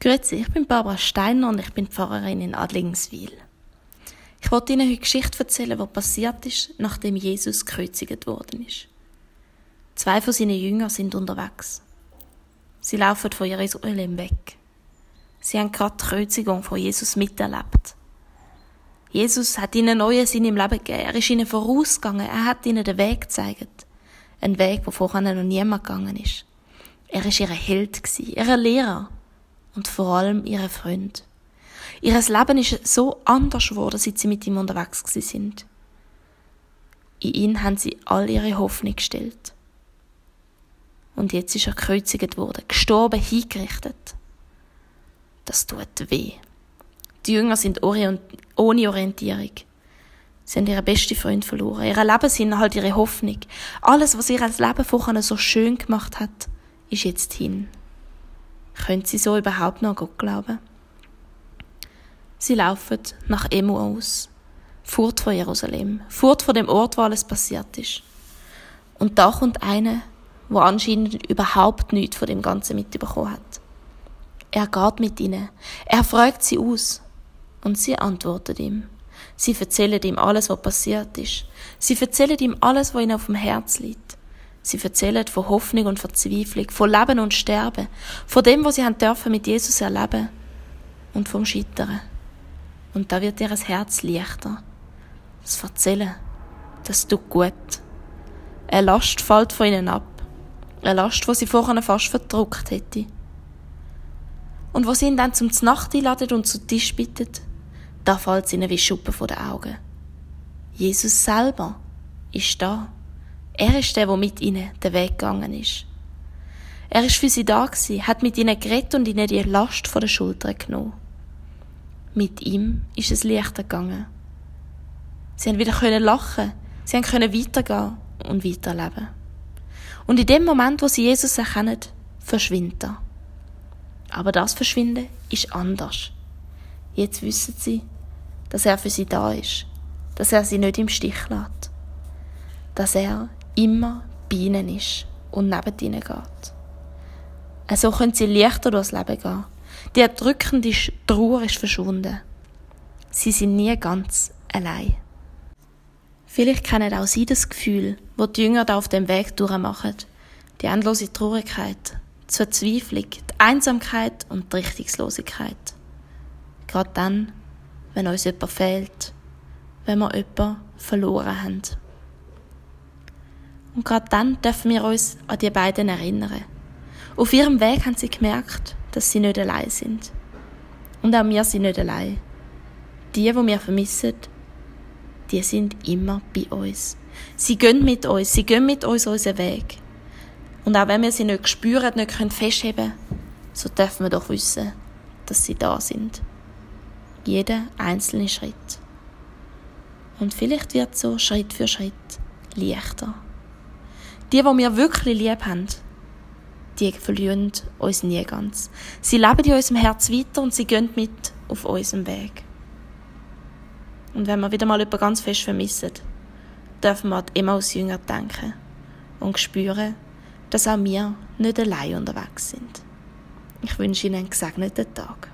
Grüezi, ich bin Barbara Steiner und ich bin Pfarrerin in Adlingswil. Ich wollte Ihnen heute Geschichte erzählen, die passiert ist, nachdem Jesus gekreuzigt worden ist. Zwei von seinen Jüngern sind unterwegs. Sie laufen von Jerusalem weg. Sie haben gerade die Kreuzigung von Jesus miterlebt. Jesus hat ihnen neuen Sinn im Leben gegeben. Er ist ihnen vorausgegangen. Er hat ihnen den Weg gezeigt. Ein Weg, wo vorher noch niemand gegangen ist. Er ist ihr Held ihr Lehrer und vor allem ihre Freund. Ihres Leben ist so anders geworden, seit sie mit ihm unterwegs sind. In ihn haben sie all ihre Hoffnung gestellt. Und jetzt ist er gekreuzigt worden, gestorben, hingerichtet. Das tut weh. Die Jünger sind ohne Orientierung. Sie haben ihren besten Freund verloren. Ihre Lebensinhalt, halt ihre Hoffnung. Alles, was ihr als Leben vorher so schön gemacht hat, ist jetzt hin. Können sie so überhaupt noch an Gott glauben? Sie laufen nach aus. fort von Jerusalem, fort von dem Ort, wo alles passiert ist. Und da kommt einer, wo anscheinend überhaupt nichts von dem Ganzen mitbekommen hat. Er geht mit ihnen, er fragt sie aus und sie antwortet ihm. Sie erzählen ihm alles, was passiert ist. Sie erzählen ihm alles, was ihnen auf dem Herz liegt. Sie erzählen von Hoffnung und Verzweiflung, von Leben und Sterben, von dem, was sie haben dürfen mit Jesus erleben und vom Scheitern. Und da wird ihr Herz leichter. Das Erzählen, das tut gut. Eine Last fällt von ihnen ab. Eine Last, die sie vorher fast verdruckt hätte. Und wo sie ihn dann zum Nacht einladen und zu Tisch bittet, da fällt es ihnen wie Schuppen von den Augen. Jesus selber ist da. Er ist der, der mit ihnen den Weg gegangen ist. Er ist für sie da gewesen, hat mit ihnen geredet und ihnen die Last von der Schulter genommen. Mit ihm ist es leichter gegangen. Sie haben wieder können lachen, sie haben können weitergehen und weiterleben. Und in dem Moment, wo sie Jesus erkennen, verschwindet er. Aber das Verschwinden ist anders. Jetzt wissen sie, dass er für sie da ist, dass er sie nicht im Stich lässt, dass er immer bei ihnen ist und neben ihnen geht. So also können sie leichter durchs Leben gehen. Die erdrückende Trauer ist verschwunden. Sie sind nie ganz allein. Vielleicht kennen auch Sie das Gefühl, wo die Jünger da auf dem Weg durchmachen. Die endlose Traurigkeit, die Verzweiflung, die Einsamkeit und die Richtungslosigkeit. Gerade dann, wenn uns jemand fehlt, wenn wir jemanden verloren haben. Und gerade dann dürfen wir uns an die beiden erinnern. Auf ihrem Weg haben sie gemerkt, dass sie nicht allein sind. Und auch wir sind nicht allein. Die, die wir vermissen, die sind immer bei uns. Sie gehen mit uns, sie gehen mit uns unseren Weg. Und auch wenn wir sie nicht spüren, nicht festheben können, so dürfen wir doch wissen, dass sie da sind. Jeder einzelne Schritt. Und vielleicht wird so Schritt für Schritt leichter. Die, die wir wirklich lieb haben, die verlieren uns nie ganz. Sie leben in unserem Herz weiter und sie gehen mit auf unserem Weg. Und wenn wir wieder mal jemanden ganz fest vermissen, dürfen wir an Emmaus-Jünger denken und spüren, dass auch wir nicht allein unterwegs sind. Ich wünsche Ihnen einen gesegneten Tag.